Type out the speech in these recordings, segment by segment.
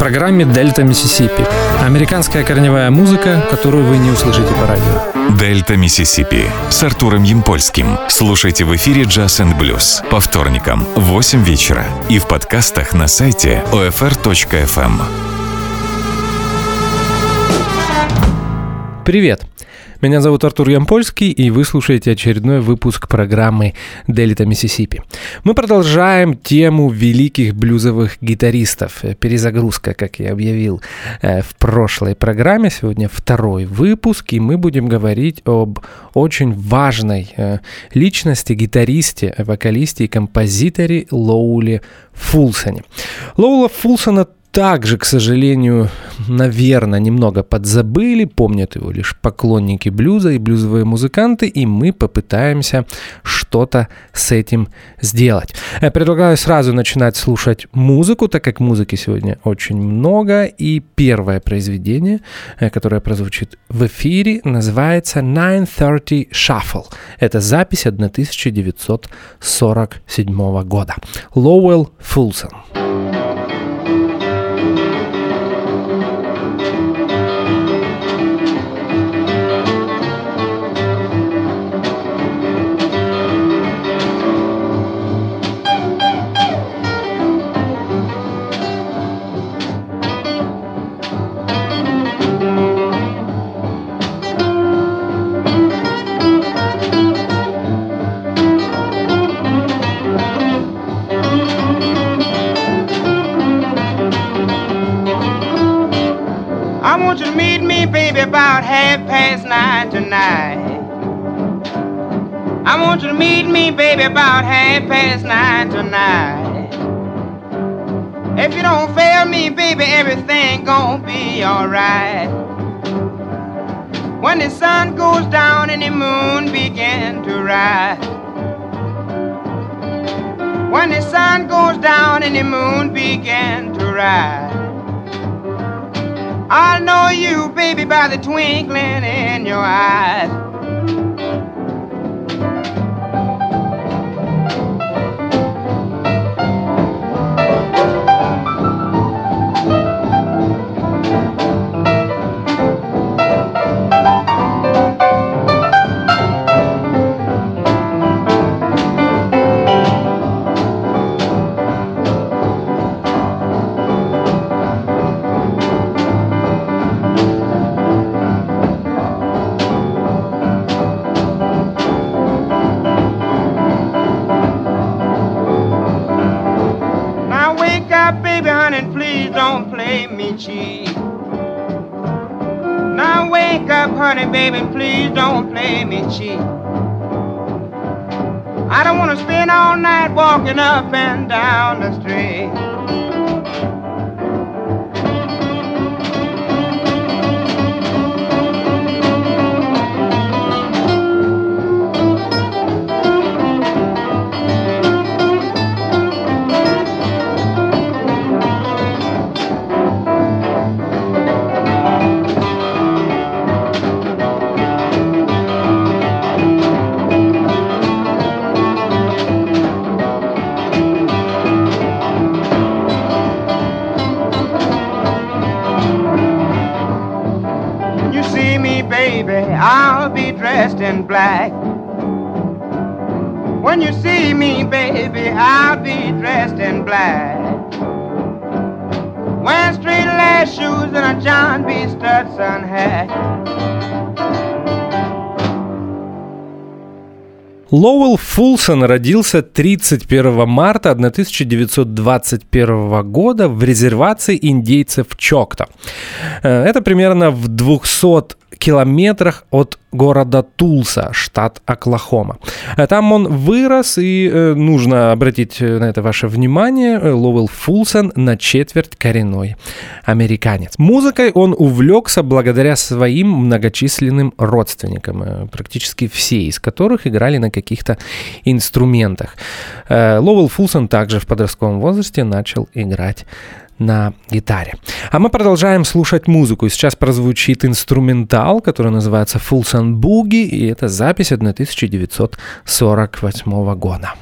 программе «Дельта Миссисипи». Американская корневая музыка, которую вы не услышите по радио. «Дельта Миссисипи» с Артуром Ямпольским. Слушайте в эфире «Jazz and Blues» по вторникам в 8 вечера и в подкастах на сайте OFR.FM. Привет! Меня зовут Артур Ямпольский, и вы слушаете очередной выпуск программы «Дельта Миссисипи». Мы продолжаем тему великих блюзовых гитаристов. Перезагрузка, как я объявил э, в прошлой программе. Сегодня второй выпуск, и мы будем говорить об очень важной э, личности, гитаристе, вокалисте и композиторе Лоуле Фулсоне. Лоула Фулсона также, к сожалению, наверное, немного подзабыли, помнят его лишь поклонники блюза и блюзовые музыканты, и мы попытаемся что-то с этим сделать. Я предлагаю сразу начинать слушать музыку, так как музыки сегодня очень много, и первое произведение, э, которое прозвучит в эфире, называется 930 Shuffle. Это запись 1947 года. Лоуэлл Фулсон. about want you to meet me, baby, about half past nine tonight. If you don't fail me, baby, everything gonna be alright. When the sun goes down and the moon begin to rise. When the sun goes down and the moon begin to rise. I know you, baby, by the twinkling in your eyes. Фулсон родился 31 марта 1921 года в резервации индейцев Чокта. Э, это примерно в 200 километрах от города Тулса, штат Оклахома. Э, там он вырос, и э, нужно обратить на это ваше внимание, Лоуэлл Фулсон на четверть коренной американец. Музыкой он увлекся благодаря своим многочисленным родственникам, практически все из которых играли на каких-то инструментах. Лоуэлл Фулсон также в подростковом возрасте начал играть на гитаре. А мы продолжаем слушать музыку. сейчас прозвучит инструментал, который называется Full Sun Boogie, и это запись 1948 года.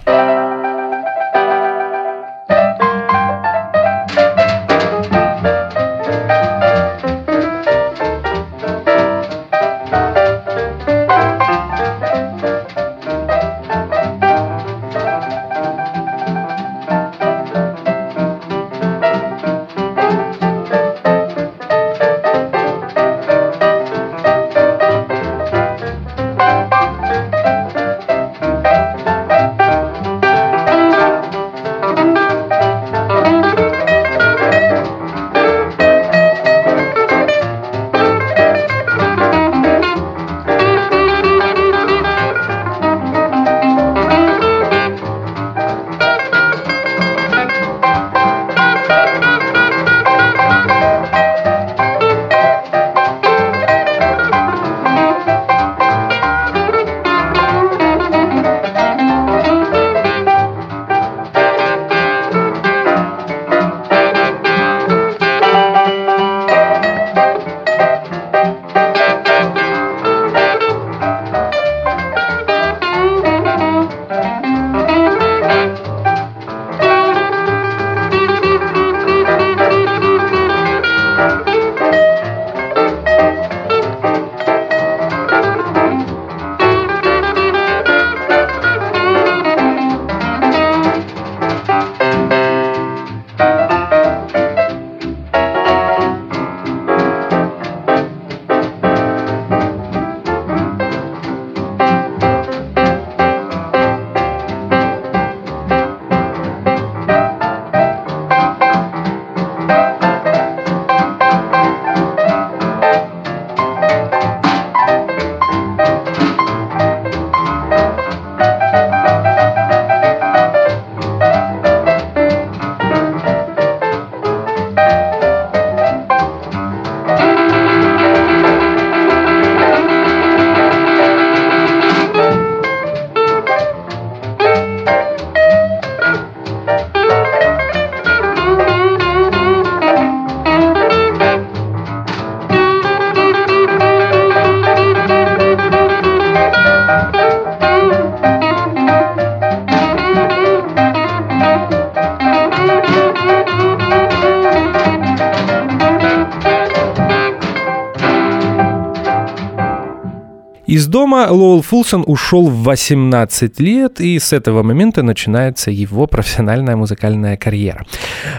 Из дома Лоуэлл Фулсон ушел в 18 лет, и с этого момента начинается его профессиональная музыкальная карьера.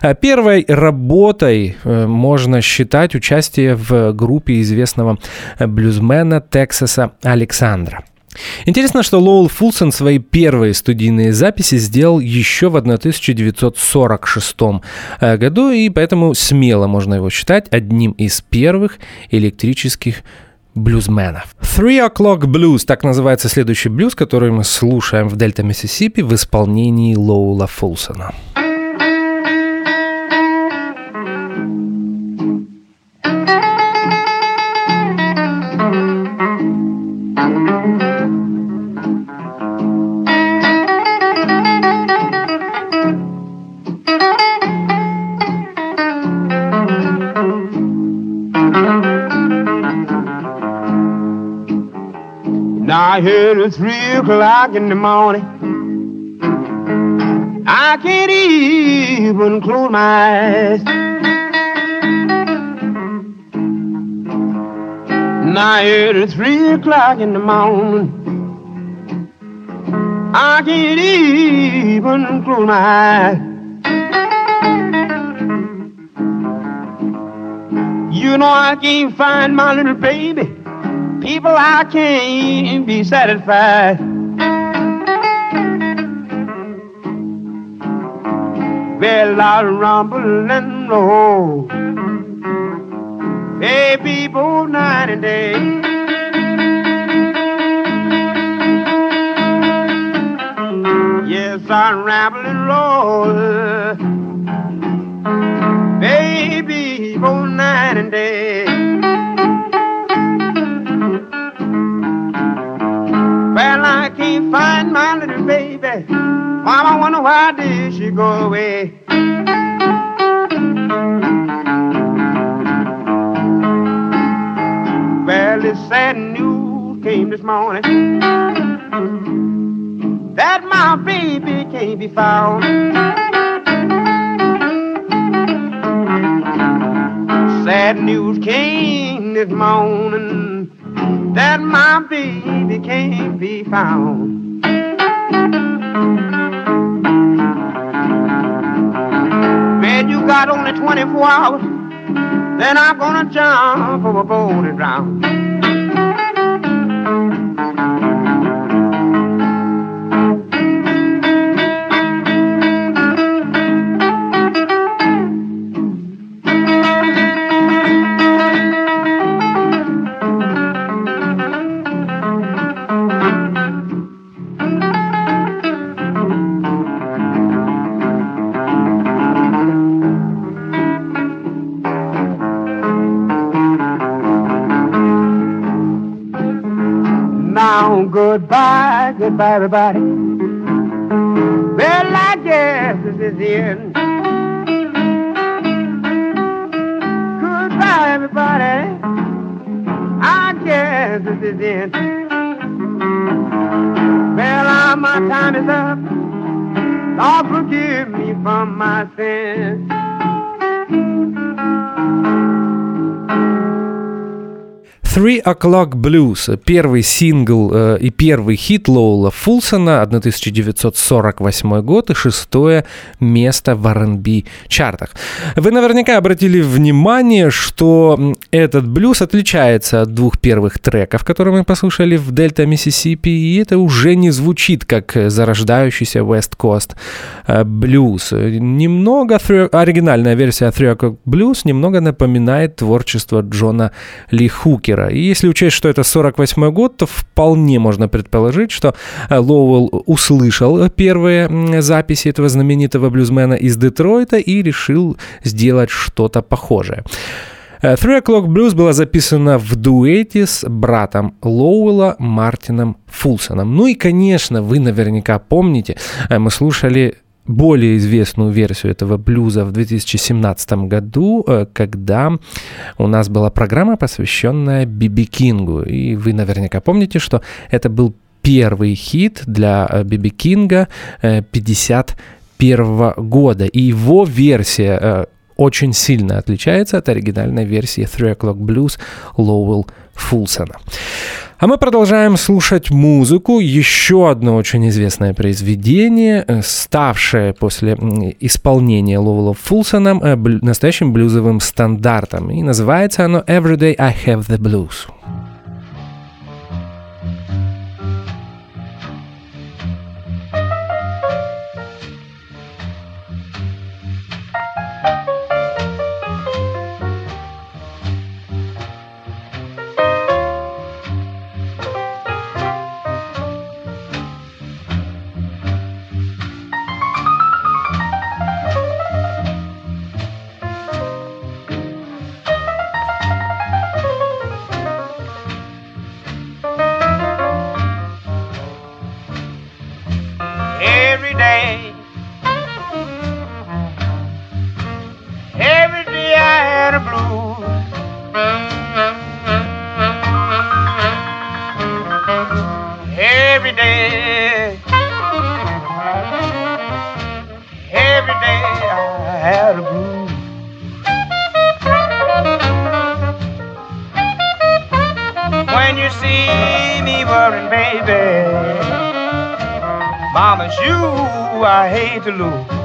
А первой работой э, можно считать участие в группе известного блюзмена Тексаса Александра. Интересно, что Лоуэлл Фулсон свои первые студийные записи сделал еще в 1946 э, году, и поэтому смело можно его считать одним из первых электрических блюзменов. Three O'Clock Blues, так называется следующий блюз, который мы слушаем в Дельта Миссисипи в исполнении Лоула Фулсона. I heard at three o'clock in the morning. I can't even close my eyes. And I heard at three o'clock in the morning. I can't even close my eyes. You know I can't find my little baby people I can't be satisfied. Well, I rumble and roll. Hey, people, night and day. Yes, I ramble and roll. Find my little baby. Mama wonder why did she go away? Well, this sad news came this morning that my baby can't be found. Sad news came this morning that my baby can't be found. Got only 24 hours, then I'm gonna jump overboard and drown. Goodbye, everybody. Well, I guess this is the end. Three O'Clock Blues, первый сингл э, и первый хит Лоула Фулсона, 1948 год и шестое место в R&B чартах. Вы наверняка обратили внимание, что этот блюз отличается от двух первых треков, которые мы послушали в Дельта Миссисипи, и это уже не звучит как зарождающийся West Coast э, блюз. Немного оригинальная версия Three O'Clock Blues немного напоминает творчество Джона Ли Хукера, мира. И если учесть, что это 48 год, то вполне можно предположить, что э, Лоуэлл услышал первые записи этого знаменитого блюзмена из Детройта и решил сделать что-то похожее. Э, Three O'Clock Blues была записана в дуэте с братом Лоуэлла Мартином Фулсоном. Ну и, конечно, вы наверняка помните, э, мы слушали более известную версию этого блюза в 2017 году, э, когда у нас была программа, посвященная Биби Кингу. И вы наверняка помните, что это был первый хит для э, Биби Кинга 51 э, года. И его версия очень сильно отличается от оригинальной версии Three O'Clock Blues Лоуэлл Фулсона. А мы продолжаем слушать музыку. Еще одно очень известное произведение, э, ставшее после исполнения Ловела Фулсоном э, настоящим блюзовым стандартом. И называется оно «Every Day I Have the Blues». paid to lose.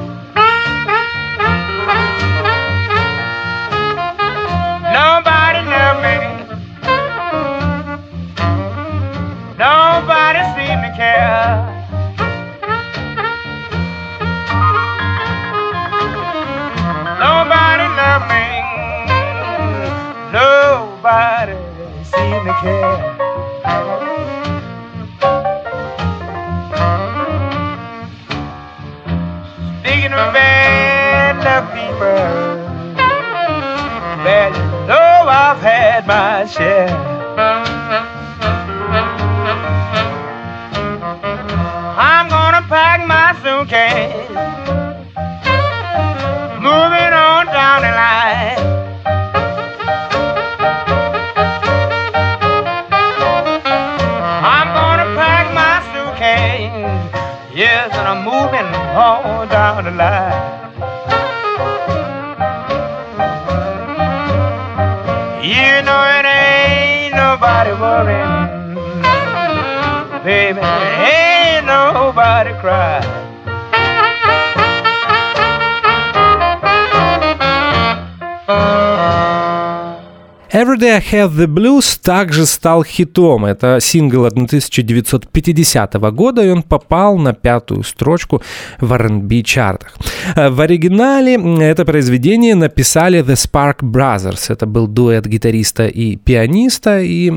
Everyday I Have the Blues также стал хитом. Это сингл 1950 года, и он попал на пятую строчку в R&B чартах. В оригинале это произведение написали The Spark Brothers. Это был дуэт гитариста и пианиста, и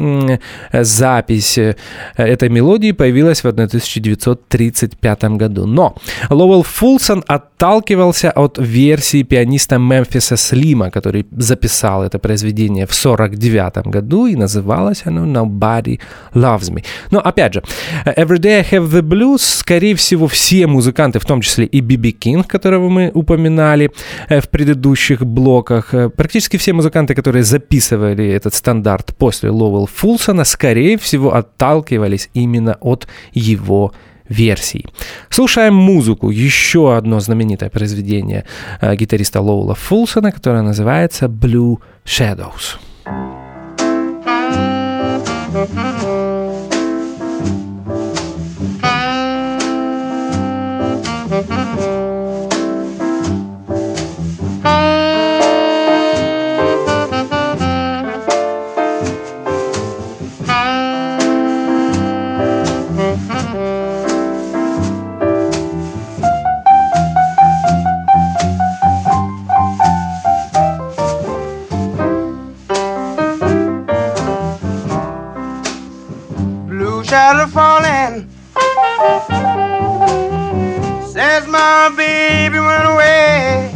запись э, этой мелодии появилась в 1935 году. Но Ловел Фулсон отталкивался от версии пианиста Мемфиса Слима, который записал это произведение в 1949 году, и называлось оно Nobody Loves Me. Но опять же, Every Day I Have the Blues, скорее всего, все музыканты, в том числе и Биби Кинг, которого мы упоминали э, в предыдущих блоках, э, практически все музыканты, которые записывали этот стандарт после Ловел Фулсона, скорее всего, отталкивались именно от его версий. Слушаем музыку, еще одно знаменитое произведение э, гитариста Лоула Фулсона, которое называется Blue Shadows. Mm-hmm. Shadow falling. Says my baby went away.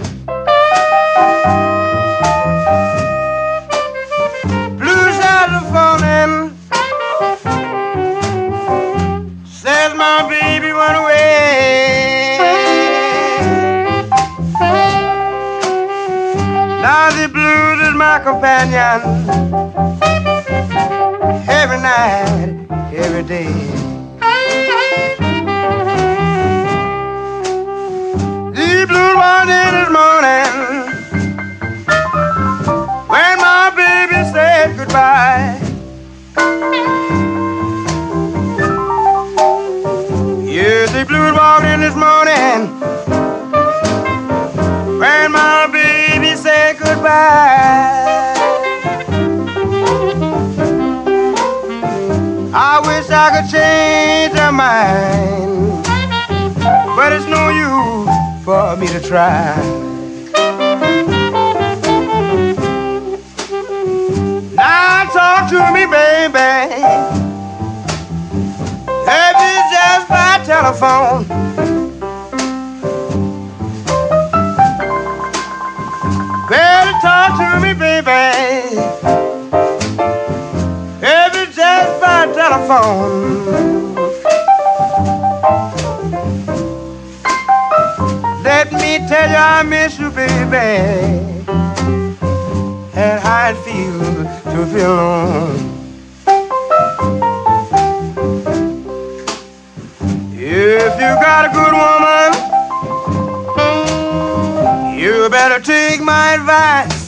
Blue shadow falling. Says my baby went away. Now the blues is my companion every night every day. The blue one in the morning when my baby said goodbye. Yeah, the blue one in this morning. I wish I could change her mind. But it's no use for me to try. Now talk to me, baby. If it's just by telephone. By. Let me tell you I miss you, baby. And how it feels to be alone. If you got a good woman, you better take my advice.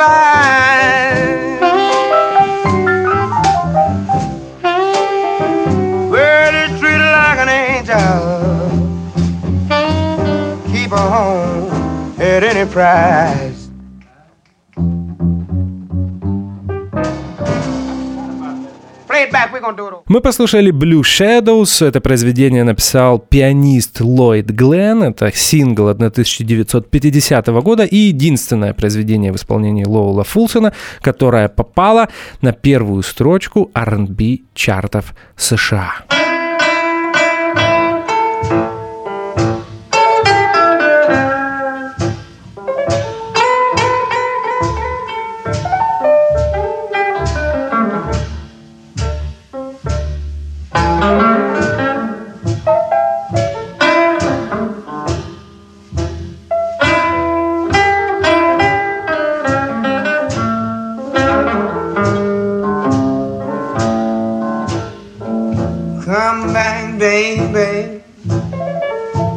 Advice. Well, it's treated like an angel. Keep her home at any price. Мы послушали Blue Shadows. Это произведение написал пианист Ллойд Глен. Это сингл 1950 года и единственное произведение в исполнении Лоула Фулсона, которое попало на первую строчку R&B чартов США.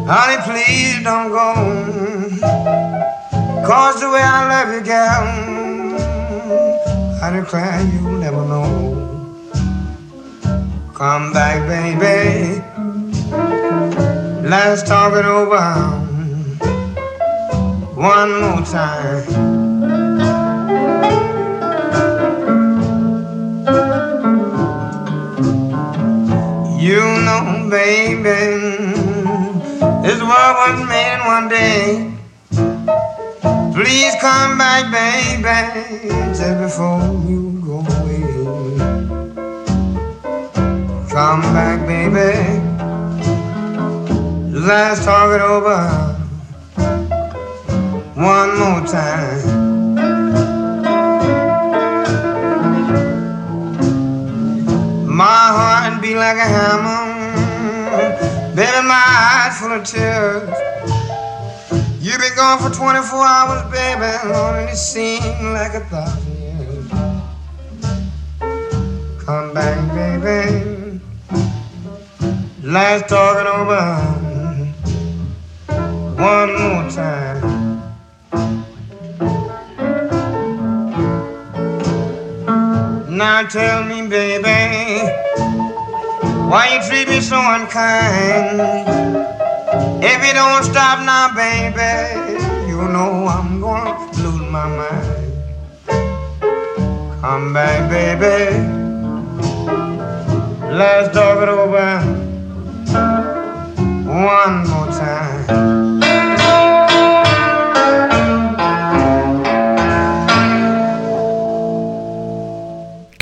Honey, please don't go. Cause the way I love you, girl, I declare you'll never know. Come back, baby. Let's talk it over one more time. You know, baby, was made in one day. Please come back, baby, just before you go away. Come back, baby. Let's talk it over one more time. My heart be like a hammer, baby, my eyes full of tears. You've been gone for 24 hours, baby, and it seems like a thousand years. Come back, baby. Let's talk it over one more time. Now tell me, baby, why you treat me so unkind? If you don't stop now, baby, you know I'm gonna lose my mind. Come back, baby. Let's talk it over one more time.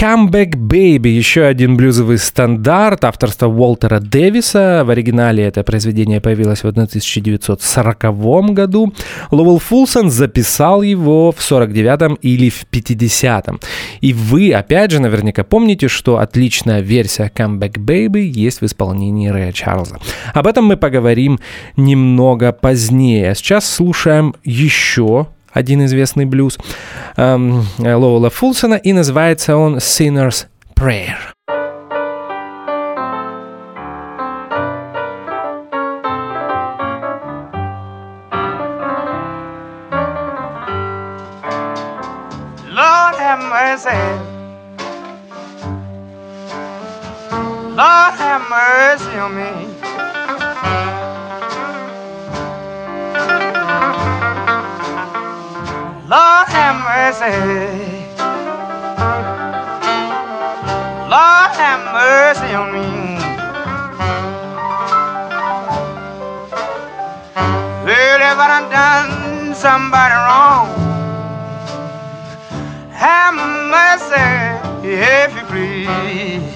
Comeback Baby, еще один блюзовый стандарт авторства Уолтера Дэвиса. В оригинале это произведение появилось в 1940 году. Ловел Фулсон записал его в 49-м или в 50-м. И вы, опять же, наверняка помните, что отличная версия Comeback Baby есть в исполнении Рэя Чарльза. Об этом мы поговорим немного позднее. Сейчас слушаем еще один известный блюз эм, Лоула Фулсона, и называется он «Sinner's Prayer». Lord have mercy. On me. Lord have mercy on me. Well, if I done done somebody wrong, have mercy if you please.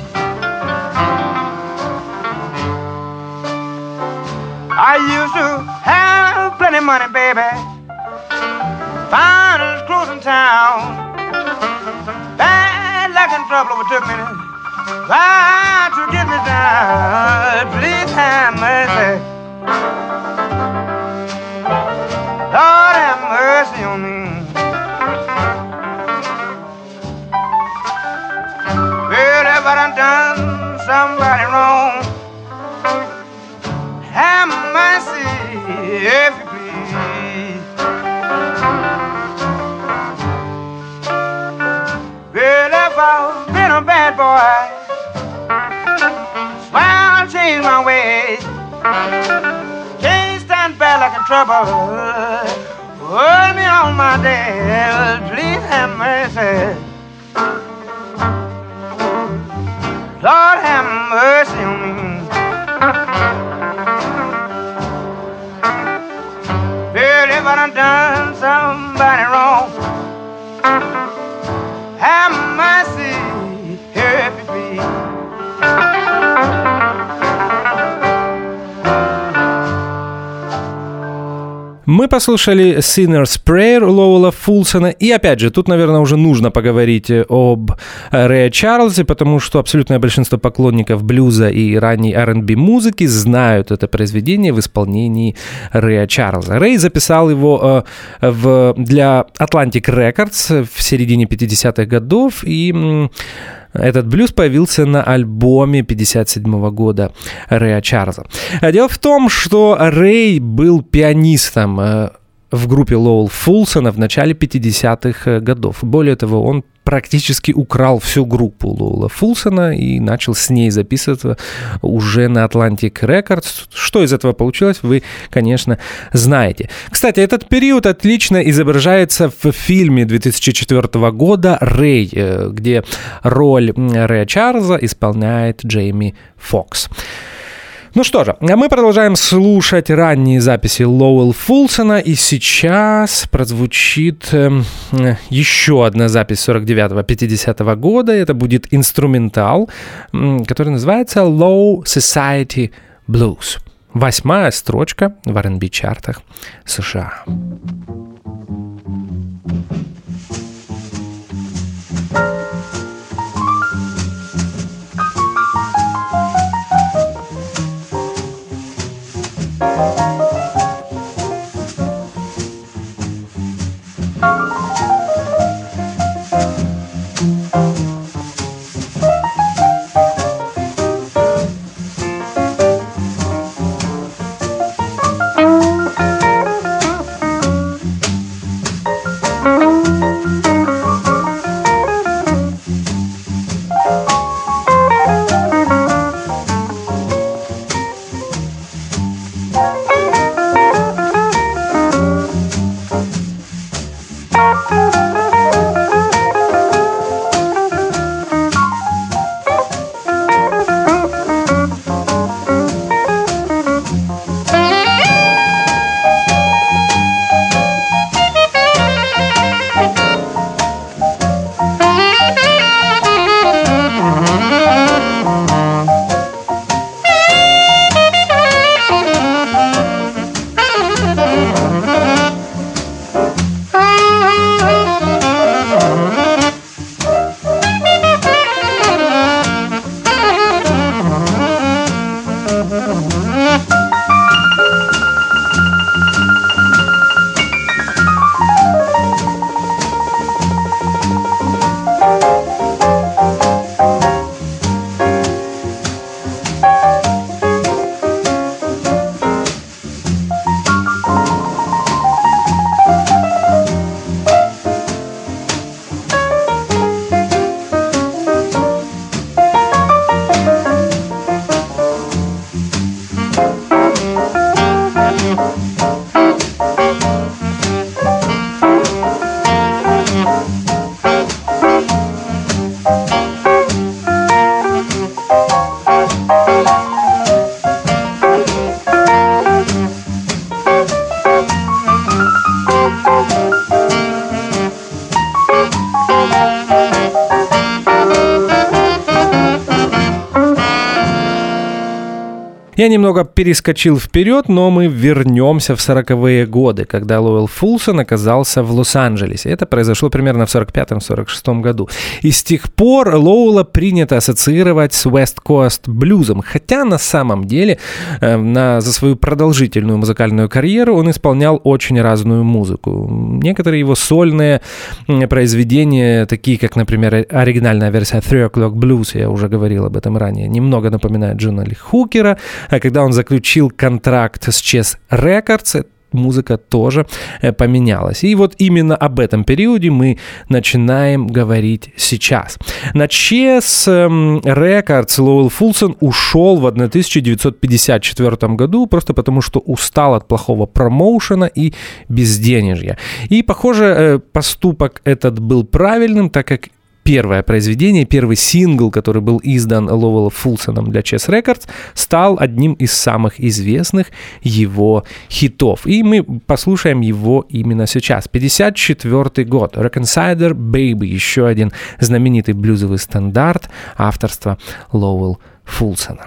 I used to have plenty of money, baby. Closing town. Bad luck and trouble overtook me. Tried to get me down. Please have mercy. Lord have mercy on me. Well, if I done done somebody wrong, have mercy if my ways. Can't stand bad like in trouble. Hold me on my days. Please have mercy. Lord have mercy on me. Well, if I done somebody wrong, Мы послушали Sinner's Prayer Лоула Фулсона. И опять же, тут, наверное, уже нужно поговорить об Рэе Чарльзе, потому что абсолютное большинство поклонников блюза и ранней R&B музыки знают это произведение в исполнении Рэя Чарльза. Рэй записал его э, в, для Atlantic Records в середине 50-х годов, и этот блюз появился на альбоме 57 года Рэя Чарльза. А Дело в том, что Рэй был пианистом э, в группе Лоул Фулсона в начале 50-х годов. Более того, он практически украл всю группу Лоула Фулсона и начал с ней записываться уже на Atlantic Records. Что из этого получилось, вы, конечно, знаете. Кстати, этот период отлично изображается в фильме 2004 года «Рэй», э, где роль Рэя Чарльза исполняет Джейми Фокс. Ну что же, а мы продолжаем слушать ранние записи Лоуэлл Фулсона, и сейчас прозвучит э, еще одна запись 49-50 года. Это будет инструментал, который называется Low Society Blues. Восьмая строчка в R&B чартах США. Я немного перескочил вперед, но мы вернемся в 40-е годы, когда Лоуэлл Фулсон оказался в Лос-Анджелесе. Это произошло примерно в 45-46 году. И с тех пор Лоуэлла принято ассоциировать с West Coast блюзом, хотя на самом деле э, на, за свою продолжительную музыкальную карьеру он исполнял очень разную музыку. Некоторые его сольные произведения, такие как, например, оригинальная версия Three O'Clock Blues, я уже говорил об этом ранее, немного напоминает Джона Ли Хукера, когда он заключил контракт с Chess Records, музыка тоже э, поменялась. И вот именно об этом периоде мы начинаем говорить сейчас. На Chess эм, Records Лоуэлл Фулсон ушел в 1954 году просто потому, что устал от плохого промоушена и безденежья. И, похоже, э, поступок этот был правильным, так как первое произведение, первый сингл, который был издан Ловелом Фулсоном для Chess Records, стал одним из самых известных его хитов. И мы послушаем его именно сейчас. 54 год. Reconciler Baby, еще один знаменитый блюзовый стандарт авторства Лоуэлл Фулсона.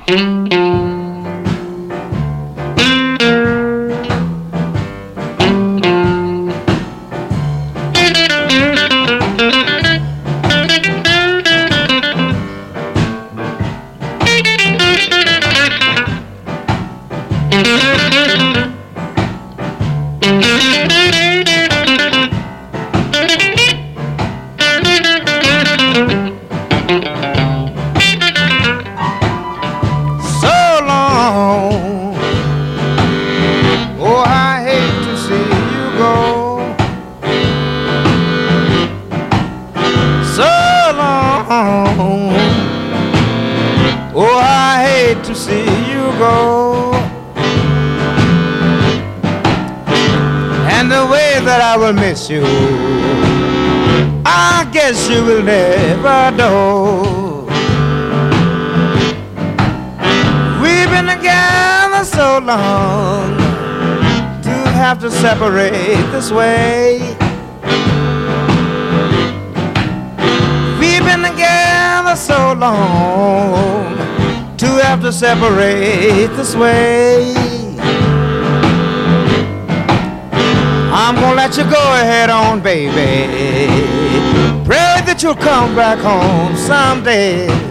This way. I'm gonna let you go ahead on, baby. Pray that you'll come back home someday.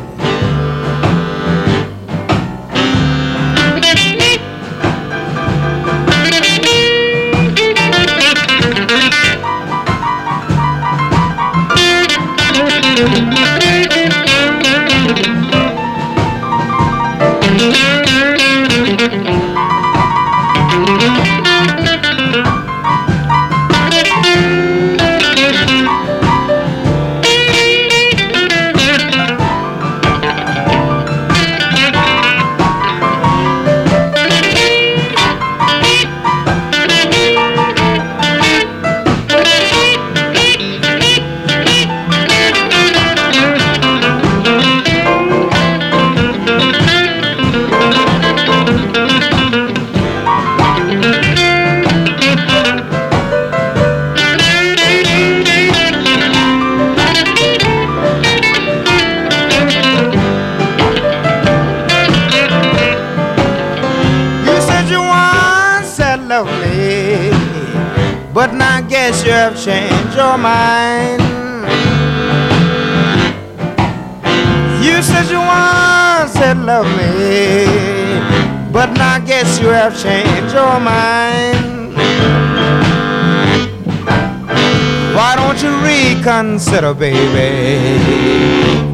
Consider, baby.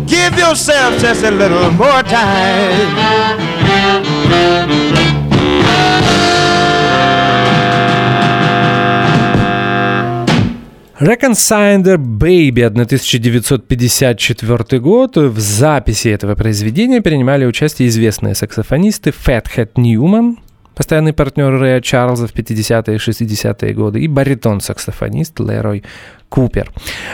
Give yourself just a little more time. Reconciler Baby 1954 год. В записи этого произведения принимали участие известные саксофонисты Фэтхэт Ньюман, постоянный партнер Рэя Чарльза в 50-е и 60-е годы, и баритон-саксофонист Лерой Купер.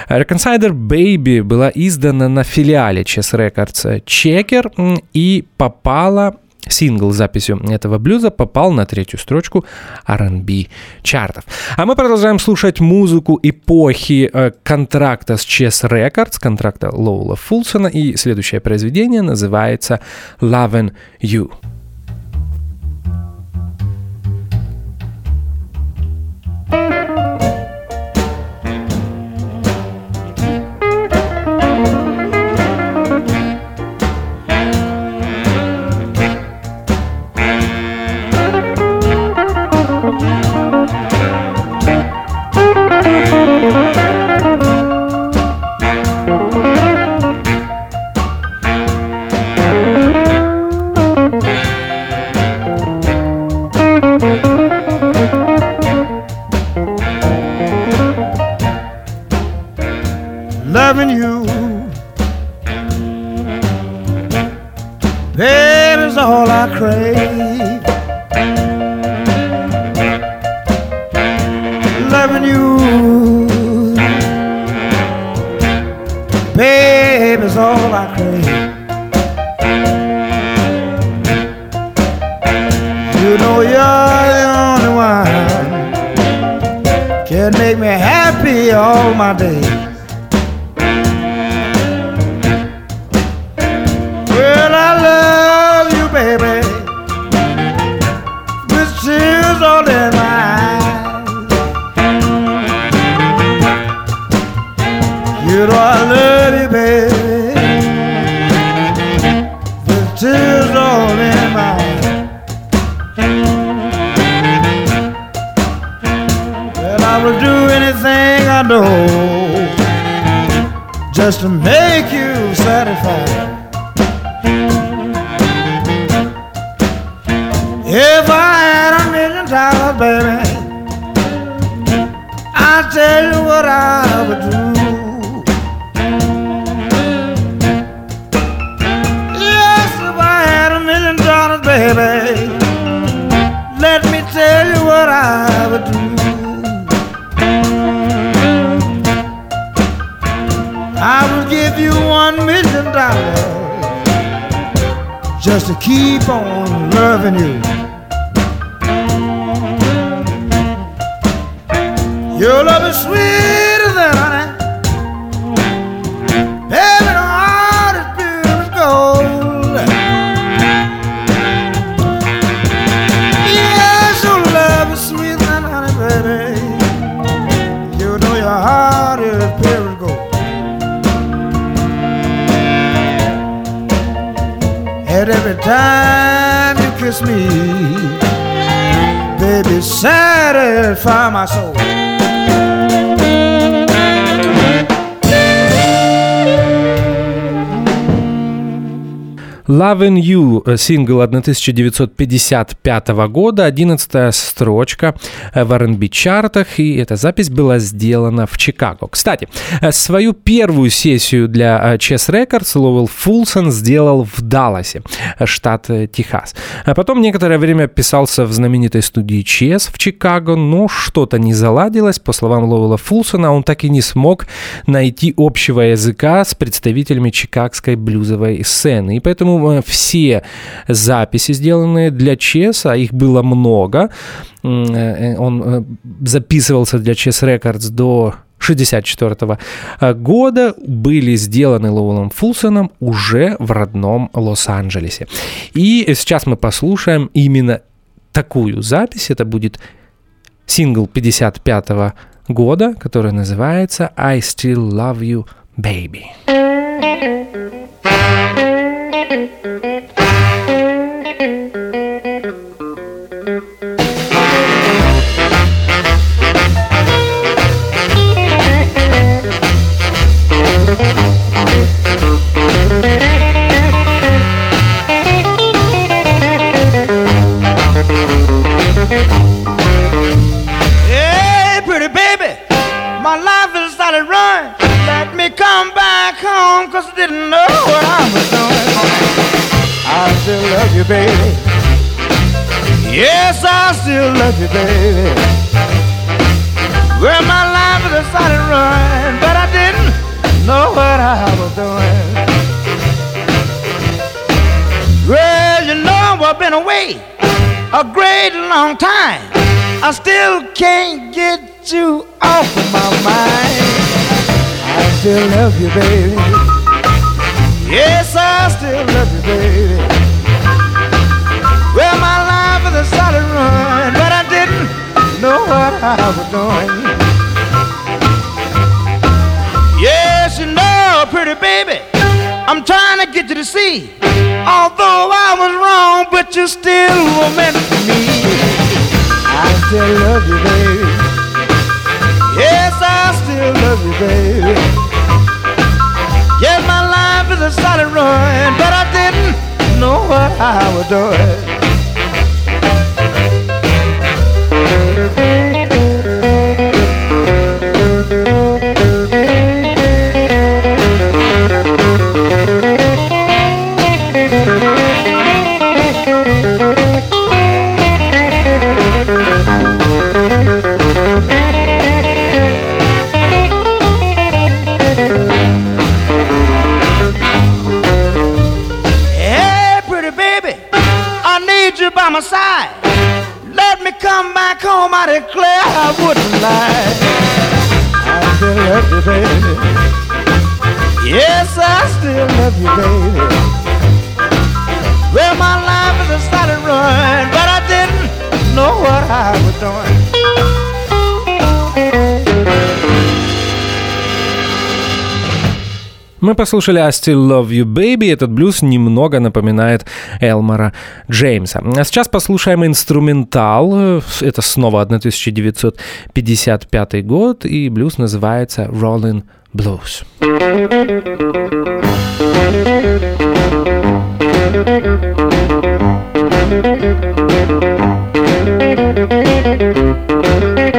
Reconciler Baby была издана на филиале Chess Records Checker и попала сингл с записью этого блюза попал на третью строчку R&B чартов. А мы продолжаем слушать музыку эпохи э, контракта с Chess Records, контракта Лоула Фулсона, и следующее произведение называется Lovin' You. Música And every time you kiss me, baby, satisfy my soul. Loving You, э, сингл 1955 года, 11 строчка э, в R&B чартах, и эта запись была сделана в Чикаго. Кстати, э, свою первую сессию для Chess Records Ловел Фулсон сделал в Далласе, штат Техас. А потом некоторое время писался в знаменитой студии Chess в Чикаго, но что-то не заладилось. По словам Ловела Фулсона, он так и не смог найти общего языка с представителями чикагской блюзовой сцены, и поэтому все записи, сделанные для Чеса, их было много. Он записывался для Chess Records до 1964 года были сделаны Лоуэлом Фулсоном уже в родном Лос-Анджелесе. И сейчас мы послушаем именно такую запись. Это будет сингл 55 года, который называется «I Still Love You, Baby». Thank you. Love you, baby. Yes, I still love you, baby. Well, my life has started running, but I didn't know what I was doing. Well, you know I've been away a great long time. I still can't get you off of my mind. I still love you, baby. Yes, I still love you, baby. I was doing. Yes, you know, pretty baby, I'm trying to get to see. Although I was wrong, but you still were meant for me. I still love you, baby. Yes, I still love you, baby. Yes, my life is a solid run, but I didn't know what I was doing. My. Let me come back home, I declare I wouldn't lie. I still love you, baby. Yes, I still love you, baby. Well, my life is a solid run, but I didn't know what I was doing. Мы послушали I Still Love You Baby. Этот блюз немного напоминает Элмора Джеймса. А сейчас послушаем инструментал. Это снова 1955 год, и блюз называется Rolling Blues. мы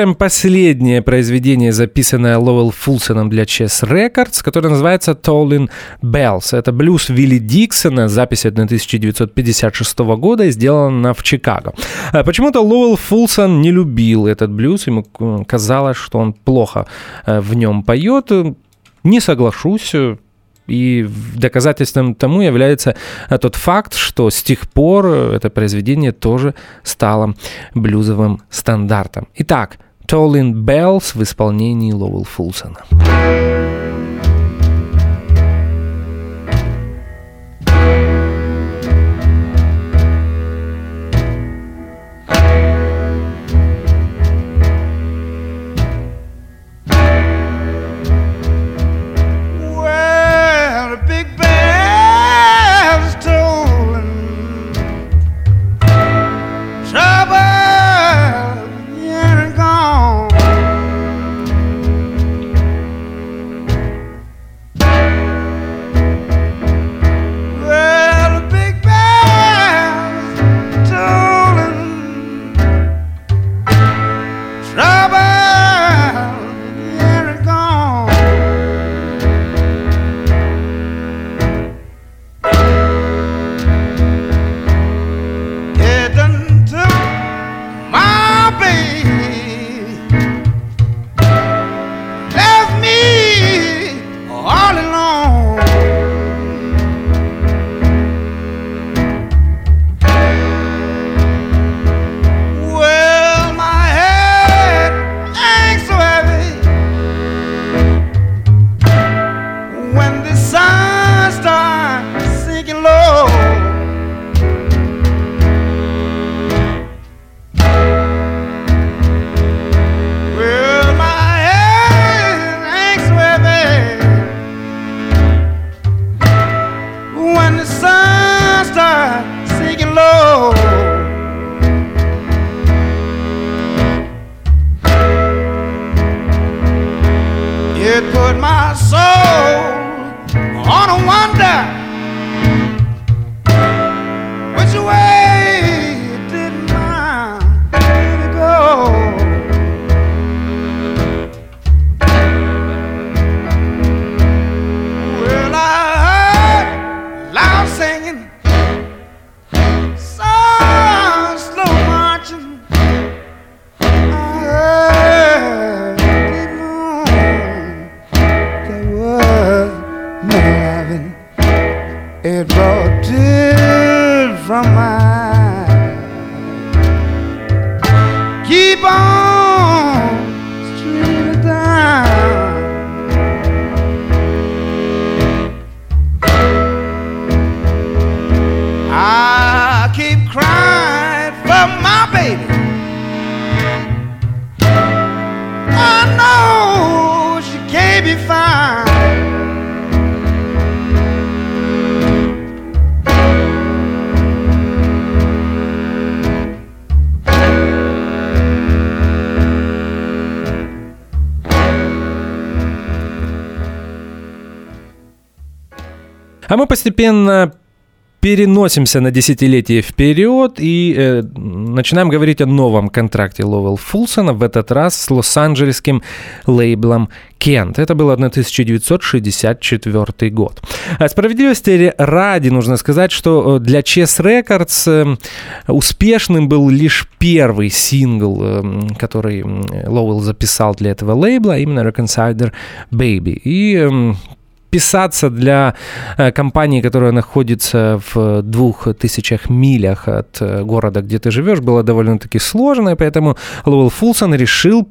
послушаем последнее произведение, записанное Лоуэлл Фулсоном для Chess Records, которое называется Tolling Bells. Это блюз Вилли Диксона, запись 1956 года, сделана в Чикаго. А почему-то Лоуэлл Фулсон не любил этот блюз, ему казалось, что он плохо э, в нем поет. Не соглашусь, и доказательством тому является э, тот факт, что с тех пор э, это произведение тоже стало блюзовым стандартом. Итак, Tolling Bells в исполнении Лоуэлл Фулсона. А мы постепенно переносимся на десятилетие вперед и э, начинаем говорить о новом контракте Ловел Фулсона, в этот раз с лос-анджелесским лейблом Кент. Это был 1964 год. А справедливости ради нужно сказать, что э, для Chess Records э, успешным был лишь первый сингл, э, который Лоуэлл записал для этого лейбла, именно Reconciler Baby. И эм, вписаться для э, компании, которая находится в двух тысячах милях от э, города, где ты живешь, было довольно-таки сложно, и поэтому Лоуэлл Фулсон решил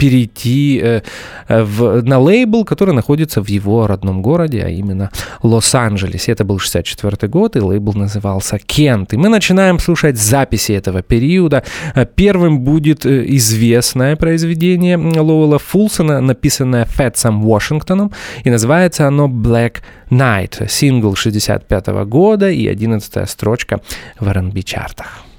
перейти э, в, на лейбл, который находится в его родном городе, а именно Лос-Анджелесе. Это был 64 год, и лейбл назывался Кент. И мы начинаем слушать записи этого периода. Э, первым будет э, известное произведение Лоуэлла Фулсона, написанное Фэтсом Вашингтоном, и называется оно Black Night, сингл 65 года и 11 строчка в R&B чартах.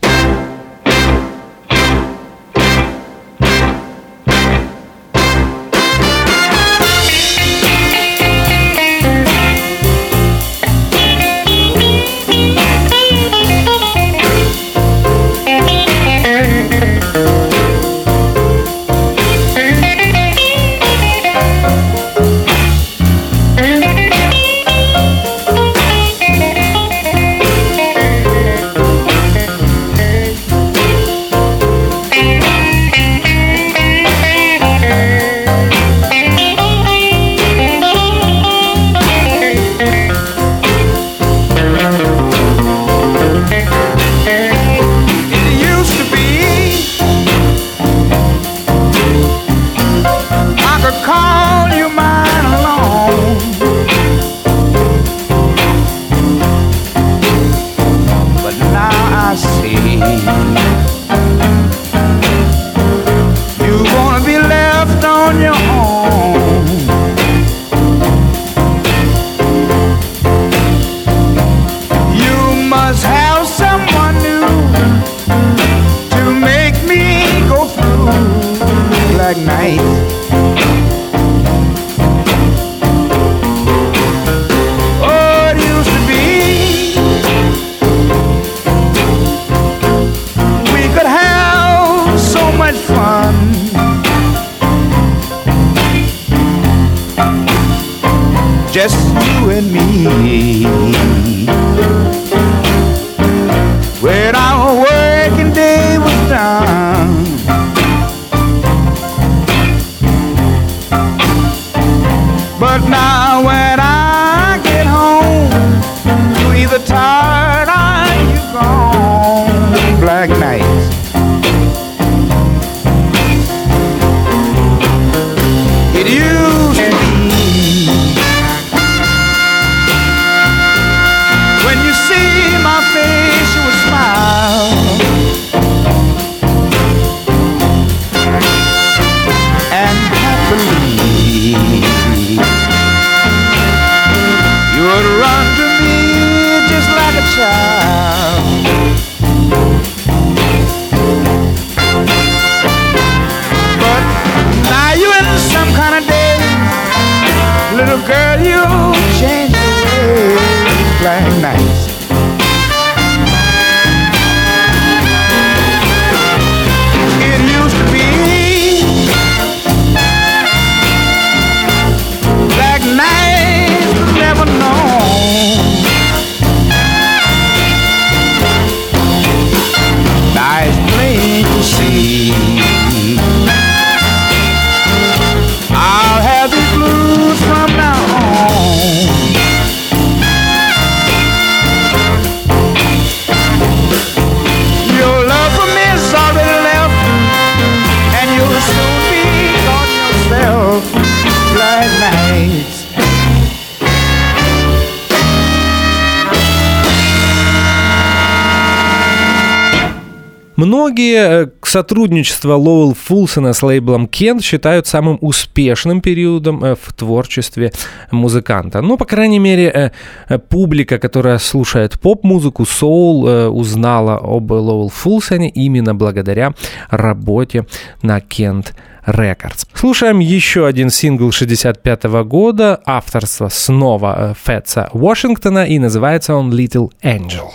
Многие э, сотрудничество Лоуэлл Фулсона с лейблом Кент считают самым успешным периодом э, в творчестве музыканта. Ну, по крайней мере, э, публика, которая слушает поп-музыку, соул, узнала об Лоуэлл Фулсоне именно благодаря работе на Кент Records. Слушаем еще один сингл 65 года, авторство снова Фетса Вашингтона, и называется он Little Angel.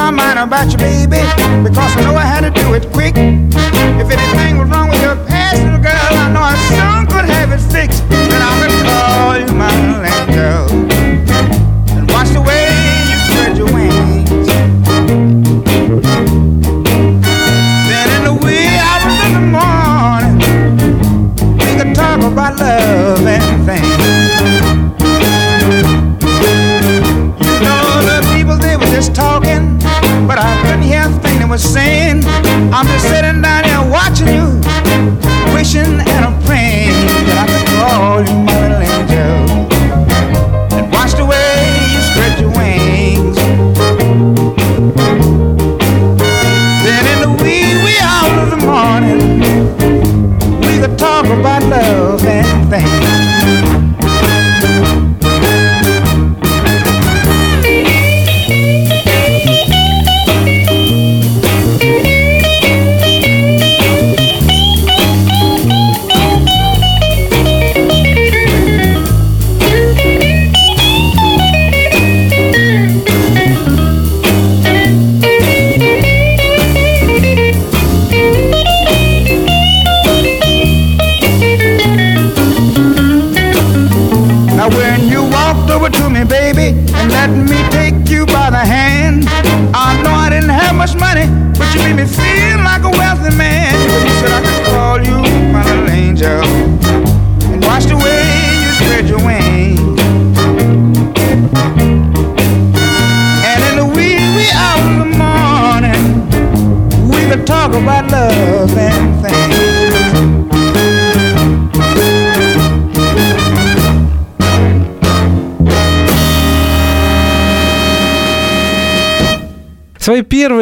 My mind about you, baby, because I know I had to do it quick. If anything was wrong with your past, little girl, I know I soon could have it fixed. Then I would call you my angel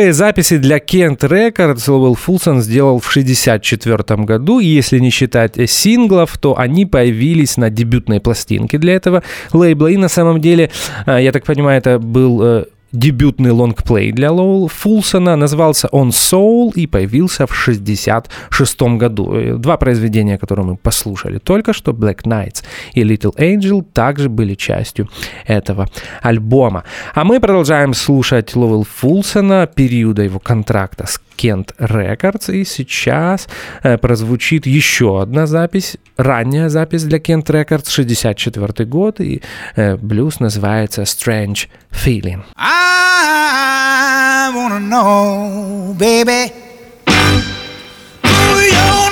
первые записи для Kent Records Ловел Фулсон сделал в 1964 году, и если не считать синглов, то они появились на дебютной пластинке для этого лейбла, и на самом деле, э, я так понимаю, это был э, дебютный лонгплей для Лоуэлла Фулсона. Назывался он «Soul» и появился в 1966 году. Э, два произведения, которые мы послушали только что, «Black Nights» и «Little Angel», также были частью этого альбома. А мы продолжаем слушать Лоуэлл Фулсона периода его контракта с Kent Records. И сейчас э, прозвучит еще одна запись, ранняя запись для Kent Records, 64 год, и э, блюз называется Strange Feeling. I wanna know, baby, who your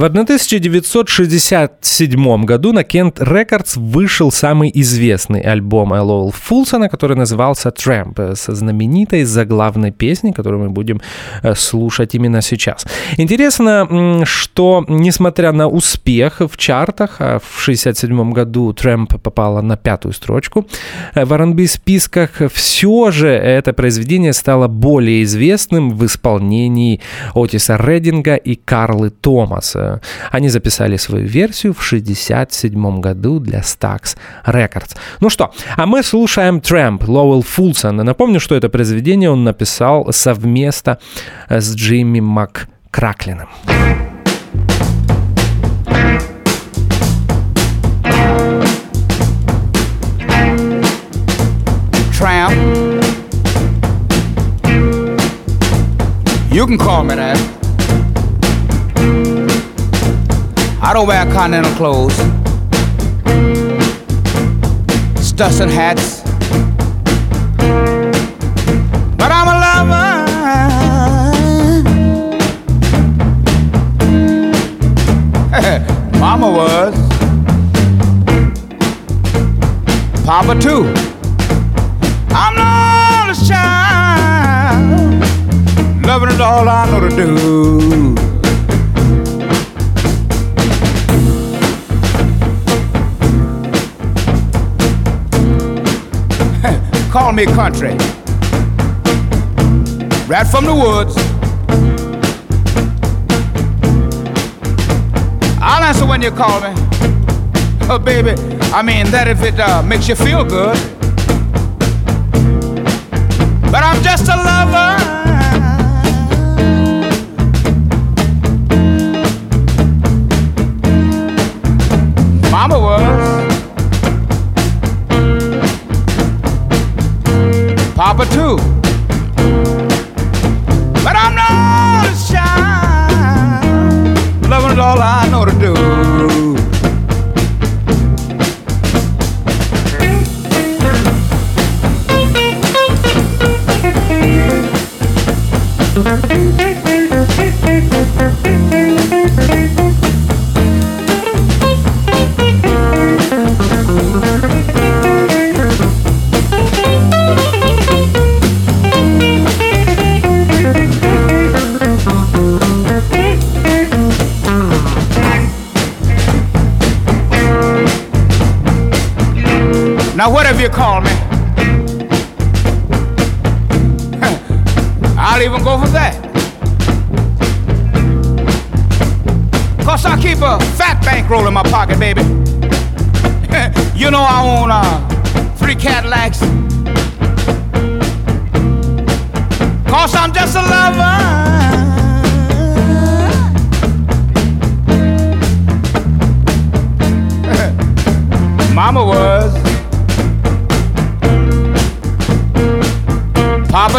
В 1967 году на Kent Records вышел самый известный альбом Лоуэлл Фулсона, который назывался «Tramp», со знаменитой заглавной песней, которую мы будем э, слушать именно сейчас. Интересно, что несмотря на успех в чартах, а в 1967 году «Tramp» попала на пятую строчку э, в R&B списках, все же это произведение стало более известным в исполнении Отиса Рединга и Карлы Томаса. Они записали свою версию в 67 году для Stax Records. Ну что, а мы слушаем Tramp Лоуэлл Фулсон. Напомню, что это произведение он написал совместно с Джимми МакКраклином. Tramp. You can call me that. I don't wear continental clothes, and hats, but I'm a lover. Mama was, Papa too. I'm the oldest child, loving is all I know to do. Me country. Right from the woods. I'll answer when you call me. Oh, baby, I mean that if it uh, makes you feel good. true.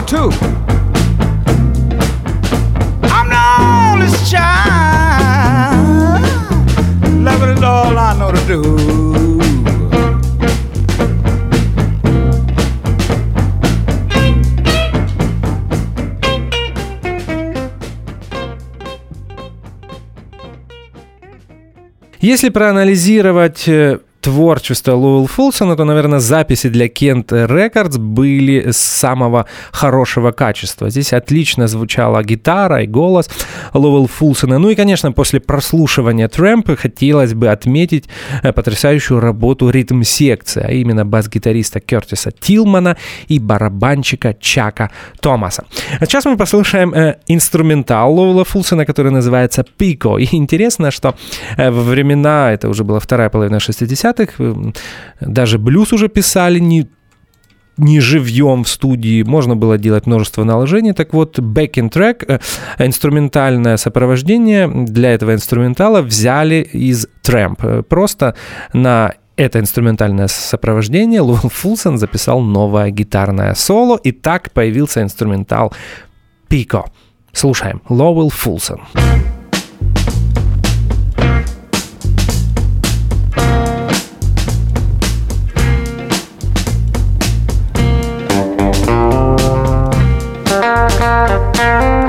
Papa too. I'm the oldest child. Loving is all I know to do. Если проанализировать творчества Лоуэлл Фулсона, то, наверное, записи для Кент Рекордс были самого хорошего качества. Здесь отлично звучала гитара и голос Лоуэлл Фулсона. Ну и, конечно, после прослушивания Трэмпа хотелось бы отметить э, потрясающую работу ритм-секции, а именно бас-гитариста Кертиса Тилмана и барабанщика Чака Томаса. А сейчас мы послушаем э, инструментал Лоуэлла Фулсона, который называется «Пико». И интересно, что э, во времена, это уже была вторая половина 60 60-х. Даже блюз уже писали не не живьем в студии, можно было делать множество наложений. Так вот, backing track, инструментальное сопровождение для этого инструментала взяли из Tramp. Просто на это инструментальное сопровождение Луэлл Фулсон записал новое гитарное соло, и так появился инструментал Pico. Слушаем. Лоуэлл Фулсон. Фулсон. А сейчас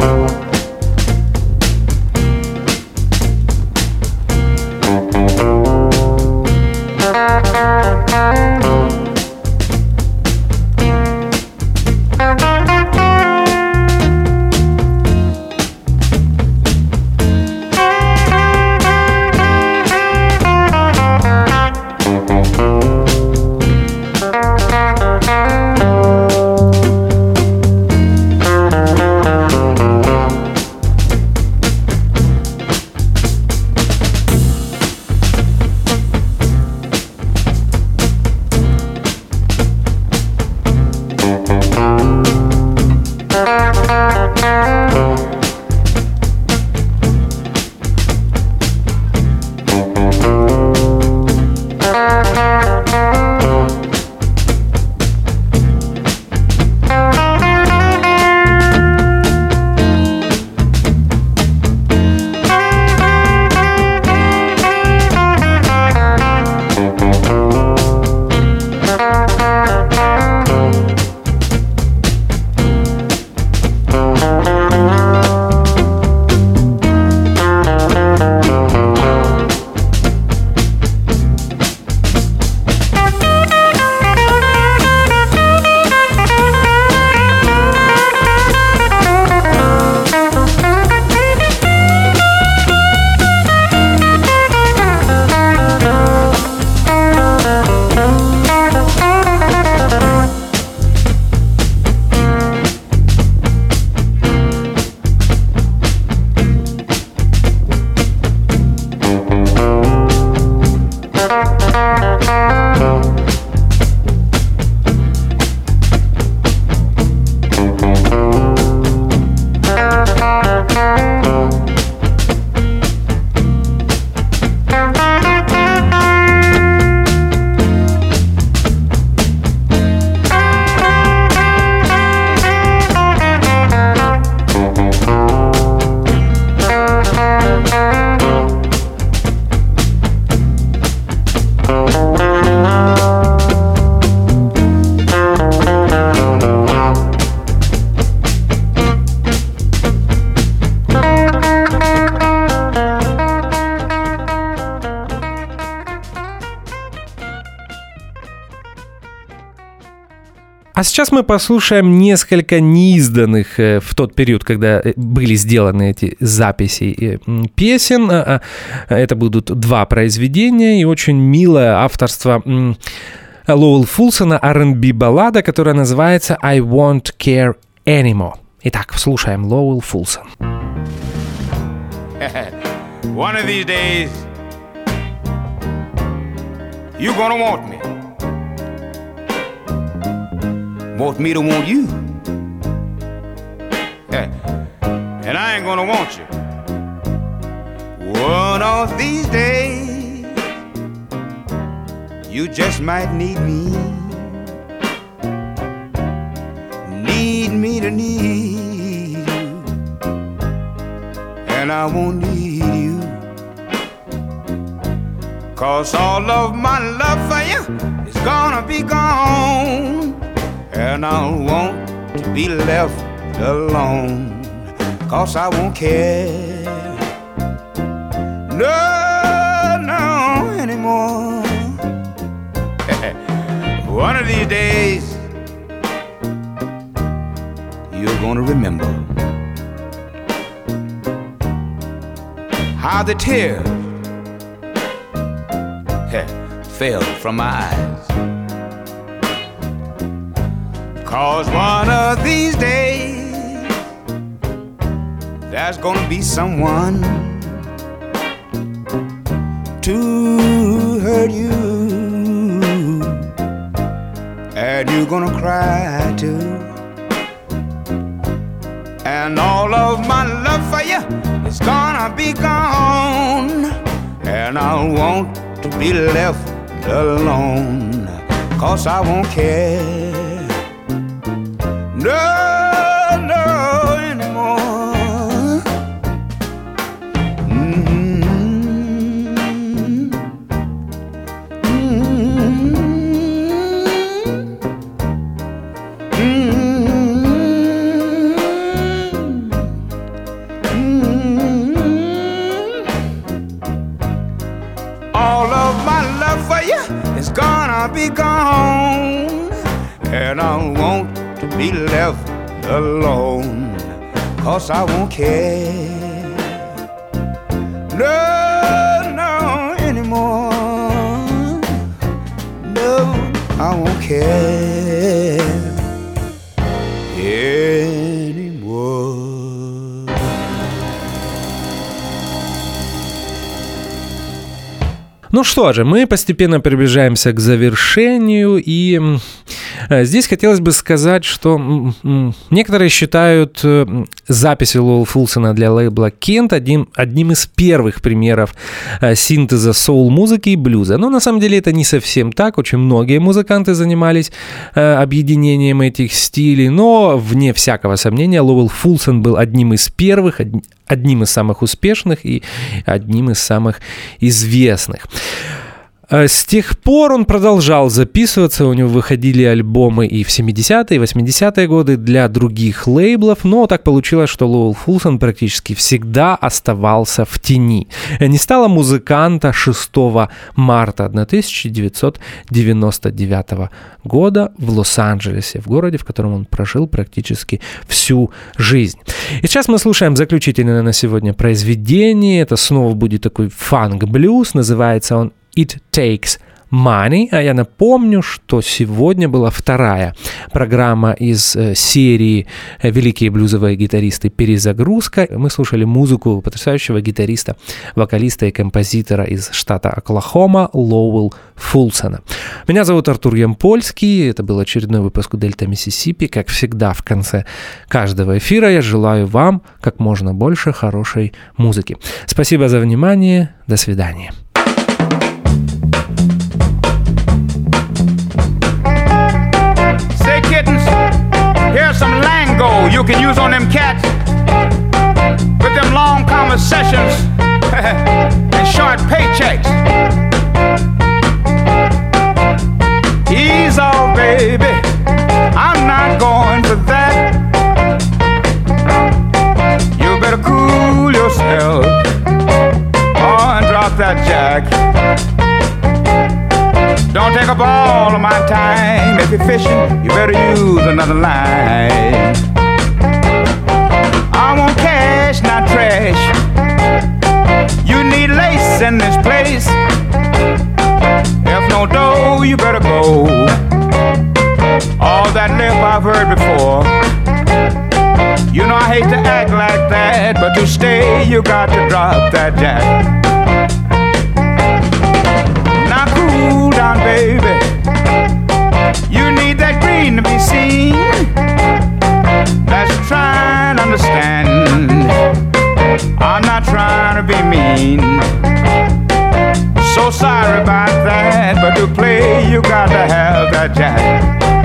мы послушаем несколько неизданных э, в тот период, когда э, были сделаны эти записи песен. А, а, это будут два произведения и очень милое авторство Лоуэлл Фулсона R&B баллада, которая называется «I Won't Care Anymore». Итак, слушаем Лоуэлл Фулсон. One of these days, you're gonna want me. Want me to want you. and I ain't gonna want you. One of these days, you just might need me. Need me to need you. And I won't need you. Cause all of my love for you is gonna be gone and I want to be left alone, cause I won't care. No, no, anymore. One of these days, you're gonna remember how the tears fell from my eyes. Cause one of these days, there's gonna be someone to hurt you, and you're gonna cry too. And all of my love for you is gonna be gone, and I want to be left alone, cause I won't care. No, alone, cause I won't care. No, no, anymore. No, I won't care. Ну что же, мы постепенно приближаемся к завершению, и здесь хотелось бы сказать, что некоторые считают э, записи Лоу Фулсона для лейбла Кент одним, одним из первых примеров э, синтеза соул-музыки и блюза. Но на самом деле это не совсем так. Очень многие музыканты занимались объединением этих стилей, но вне всякого сомнения Лоуэлл Фулсон был одним из первых, одним из самых успешных и одним из самых известных. Э, с тех пор он продолжал записываться, у него выходили альбомы и в 70-е, и 80-е годы для других лейблов, но так получилось, что Лоуэлл Фулсон практически всегда оставался в тени. Не стало музыканта 6 марта 1999 года в Лос-Анджелесе, в городе, в котором он прожил практически всю жизнь. И сейчас мы слушаем заключительное на сегодня произведение. Это снова будет такой фанк-блюз, называется он It Takes Money. А я напомню, что сегодня была вторая программа из э, серии «Великие блюзовые гитаристы. Перезагрузка». Мы слушали музыку потрясающего гитариста, вокалиста и композитора из штата Оклахома Лоуэлл Фулсона. Меня зовут Артур Ямпольский. Это был очередной выпуск «Дельта Миссисипи». Как всегда, в конце каждого эфира я желаю вам как можно больше хорошей музыки. Спасибо за внимание. До свидания. Lingo you can use on them cats. longer sessions and short paychecks. Ease off, baby. I'm not going for that. You better cool yourself. Oh, and drop that jack. Don't take up all of my time. If you're fishing, you better use another line. I want cash, not trash. You need lace in this place. If no dough, you better go. All that lip I've heard before. You know I hate to act like that, but to stay, you got to drop that jack. Cool down, baby. You need that green to be seen. Let's try and understand. I'm not trying to be mean. So sorry about that, but to play, you got to have that jack.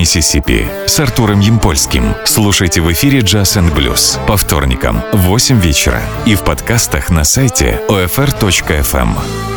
Миссисипи с Артуром Ямпольским. Слушайте в эфире Jazz and Blues по вторникам в 8 вечера и в подкастах на сайте OFR.FM.